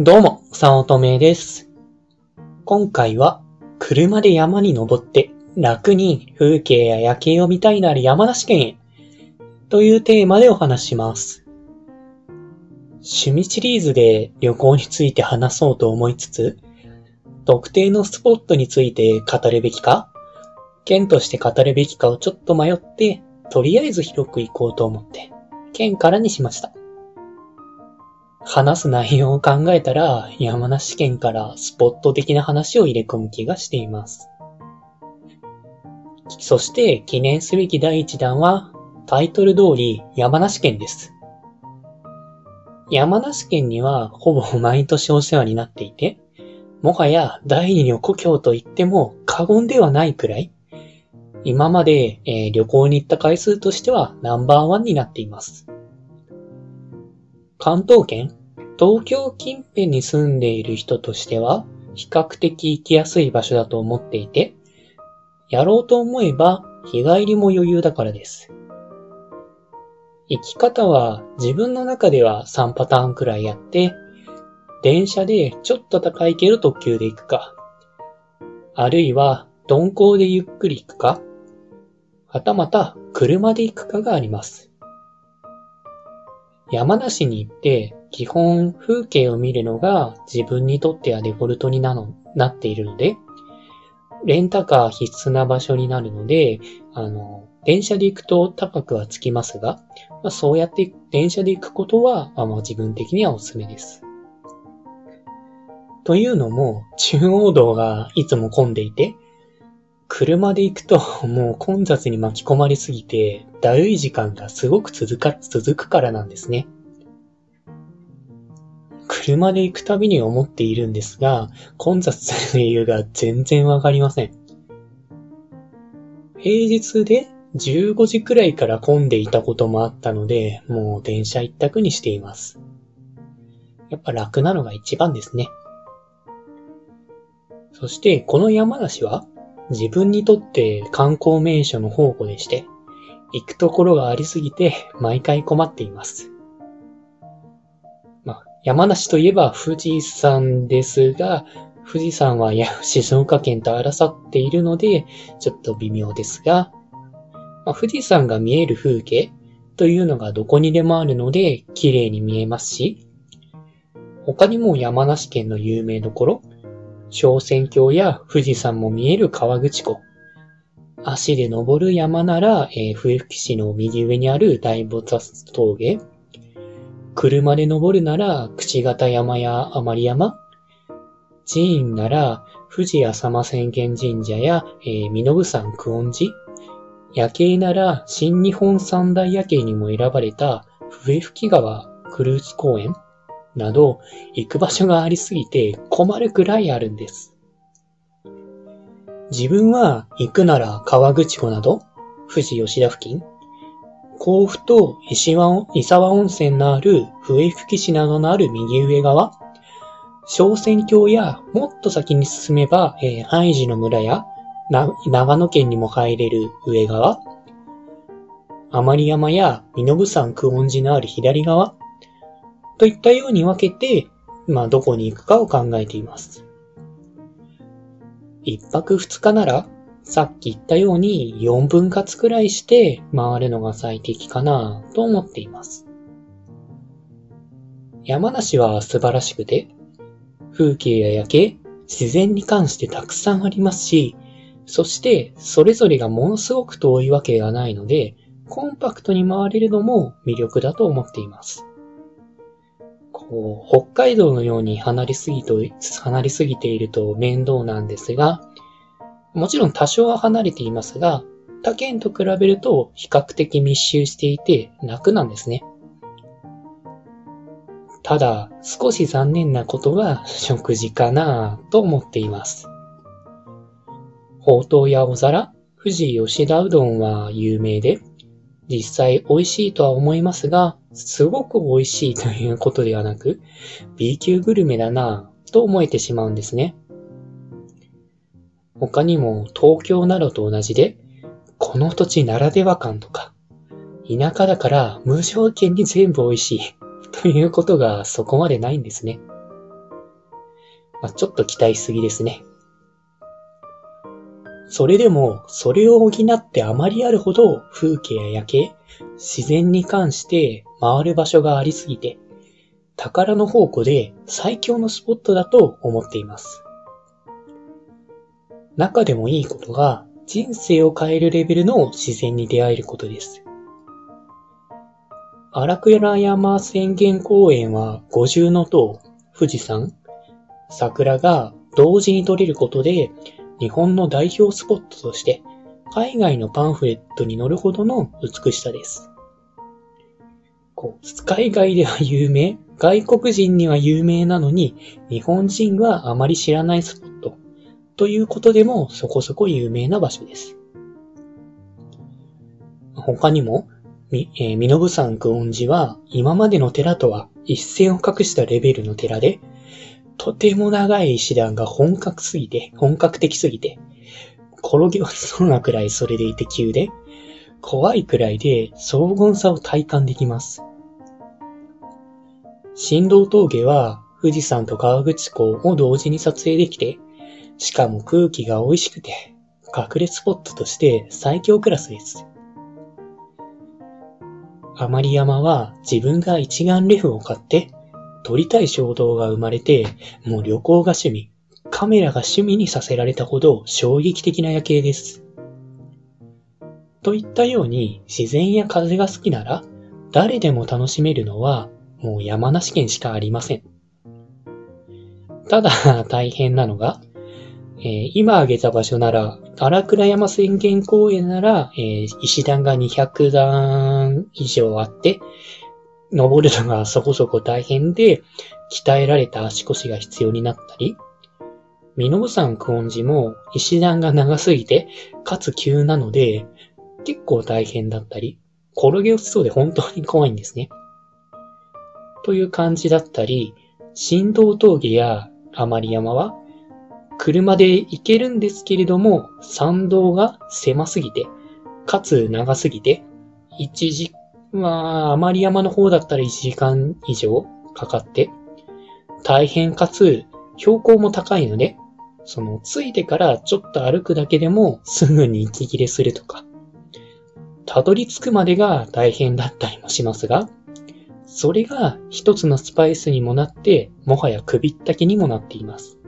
どうも、早乙女です。今回は、車で山に登って楽に風景や夜景を見たいなら山梨県へ、というテーマでお話します。趣味シリーズで旅行について話そうと思いつつ、特定のスポットについて語るべきか、県として語るべきかをちょっと迷って、とりあえず広く行こうと思って、県からにしました。話す内容を考えたら、山梨県からスポット的な話を入れ込む気がしています。そして、記念すべき第一弾は、タイトル通り山梨県です。山梨県にはほぼ毎年お世話になっていて、もはや第二の故郷と言っても過言ではないくらい、今まで、えー旅行に行った回数としてはナンバーワンになっています。関東圏、東京近辺に住んでいる人としては、比較的行きやすい場所だと思っていて、やろうと思えば日帰りも余裕だからです。行き方は自分の中では3パターンくらいやって、電車でちょっと高いけど特急で行くか、あるいは鈍行でゆっくり行くか、はたまた車で行くかがあります。山梨に行って基本風景を見るのが自分にとってはデフォルトになのなっているので、レンタカー必須な場所になるので、あの、電車で行くと高くはつきますが、まあ、そうやって電車で行くことは、まあ、自分的にはおすすめです。というのも、中央道がいつも混んでいて、車で行くと もう混雑に巻き込まれすぎて、だるい時間がすごく続か、続くからなんですね。車で行くたびに思っているんですが、混雑する理由が全然わかりません。平日で15時くらいから混んでいたこともあったので、もう電車一択にしています。やっぱ楽なのが一番ですね。そして、この山梨は、自分にとって観光名所の宝庫でして、行くところがありすぎて毎回困っています。まあ、山梨といえば富士山ですが、富士山はや静岡県と争っているので、ちょっと微妙ですが、まあ、富士山が見える風景というのがどこにでもあるので、綺麗に見えますし、他にも山梨県の有名どころ、小仙峡や富士山も見える河口湖。足で登る山なら、えー笛吹市の右上にある大菩薩峠。車で登るなら、櫛形山や甘利山。寺院なら、富士浅間浅間神社や、えー、身延山久遠寺。夜景なら、新日本三大夜景にも選ばれた、笛吹川クルーズ公園。など、行く場所がありすぎて困るくらいあるんです。自分は行くなら川口湖など、富士吉田付近、甲府と石和伊沢温泉のある笛吹市などのある右上側、小仙峡やもっと先に進めば、えー、ハイジの村や長野県にも入れる上側、甘利山や身延山久遠寺のある左側、といったように分けて、まあ、どこに行くかを考えています。一泊二日なら、さっき言ったように4分割くらいして回るのが最適かなと思っています。山梨は素晴らしくて、風景や夜景、自然に関してたくさんありますし、そしてそれぞれがものすごく遠いわけがないので、コンパクトに回れるのも魅力だと思っています。こう、北海道のように離れすぎと、離れすぎていると面倒なんですが、もちろん多少は離れていますが、他県と比べると比較的密集していて楽なんですね。ただ、少し残念なことが食事かなと思っています。ほうとうやお皿、富士吉田うどんは有名で、実際美味しいとは思いますが、すごく美味しいということではなく、B 級グルメだなぁと思えてしまうんですね。他にも東京などと同じで、この土地ならでは感とか、田舎だから無条件に全部美味しいということがそこまでないんですね。まあ、ちょっと期待しすぎですね。それでも、それを補ってあまりあるほど風景や夜景、自然に関して回る場所がありすぎて、宝の宝庫で最強のスポットだと思っています。中でもいいことが人生を変えるレベルの自然に出会えることです。荒倉山浅間公園は五重の塔、富士山、桜が同時に撮れることで日本の代表スポットとして海外のパンフレットに載るほどの美しさです。こう海外では有名、外国人には有名なのに日本人はあまり知らないスポットということでもそこそこ有名な場所です。他にも、み、えー、身延山久遠寺は今までの寺とは一線を画したレベルの寺で、とても長い石段が本格すぎて、本格的すぎて、転げ落ちそうなくらいそれでいて急で、怖いくらいで荘厳さを体感できます。振動峠は富士山と河口湖を同時に撮影できて、しかも空気が美味しくて、隠れスポットとして最強クラスです。あまり山は自分が一眼レフを買って撮りたい衝動が生まれて、もう旅行が趣味、カメラが趣味にさせられたほど衝撃的な夜景です。といったように自然や風が好きなら誰でも楽しめるのはもう山梨県しかありません。ただ大変なのがえー、今挙げた場所なら、荒倉山宣言公園なら、えー、石段が200段以上あって、登るのがそこそこ大変で、鍛えられた足腰が必要になったり、身延山久遠寺も石段が長すぎて、かつ急なので、結構大変だったり、転げ落ちそうで本当に怖いんですね。という感じだったり、振動峠や甘利山は、車で行けるんですけれども、参道が狭すぎて、かつ長すぎて、1時、まあ、あまり山の方だったら1時間以上かかって、大変かつ、標高も高いので、その、着いてからちょっと歩くだけでもすぐに息切れするとか、たどり着くまでが大変だったりもしますが、それが一つのスパイスにもなって、もはや首ったけにもなっています。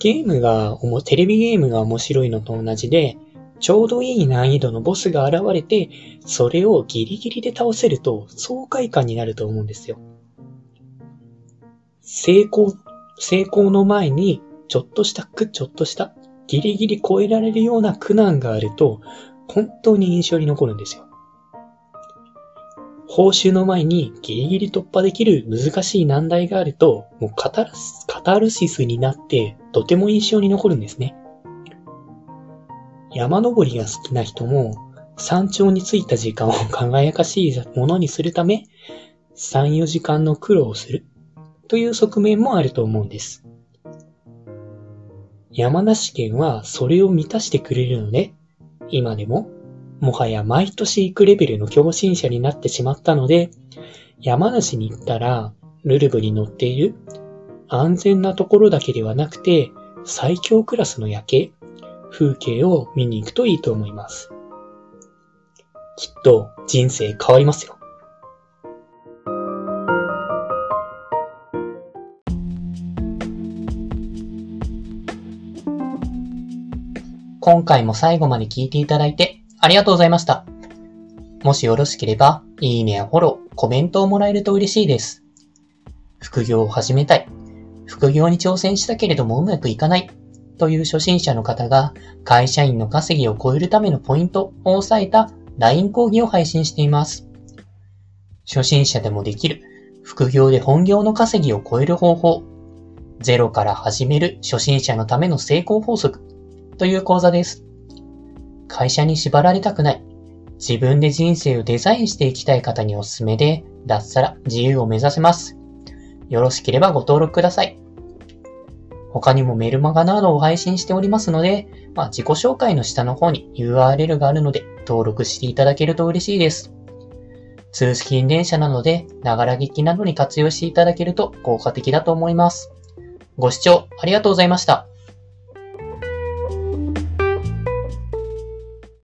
ゲームが、テレビゲームが面白いのと同じで、ちょうどいい難易度のボスが現れて、それをギリギリで倒せると爽快感になると思うんですよ。成功、成功の前に、ちょっとした苦、ちょっとした、ギリギリ超えられるような苦難があると、本当に印象に残るんですよ。報酬の前にギリギリ突破できる難しい難題があると、もうカタルシスになってとても印象に残るんですね。山登りが好きな人も山頂に着いた時間を 輝かしいものにするため、3、4時間の苦労をするという側面もあると思うんです。山梨県はそれを満たしてくれるので、今でももはや毎年行くレベルの共振者になってしまったので、山梨に行ったら、ルルブに乗っている安全なところだけではなくて、最強クラスの夜景、風景を見に行くといいと思います。きっと人生変わりますよ。今回も最後まで聞いていただいてありがとうございました。もしよろしければ、いいねやフォロー、コメントをもらえると嬉しいです。副業を始めたい。副業に挑戦したけれどもうまくいかない。という初心者の方が会社員の稼ぎを超えるためのポイントを押さえた LINE 講義を配信しています。初心者でもできる副業で本業の稼ぎを超える方法。ゼロから始める初心者のための成功法則という講座です。会社に縛られたくない。自分で人生をデザインしていきたい方におすすめで、脱サラ、自由を目指せます。よろしければご登録ください。他にもメルマガなどを配信しておりますので、まあ、自己紹介の下の方に URL があるので登録していただけると嬉しいです。通勤電車なので、ながら聞きなどに活用していただけると効果的だと思います。ご視聴ありがとうございました。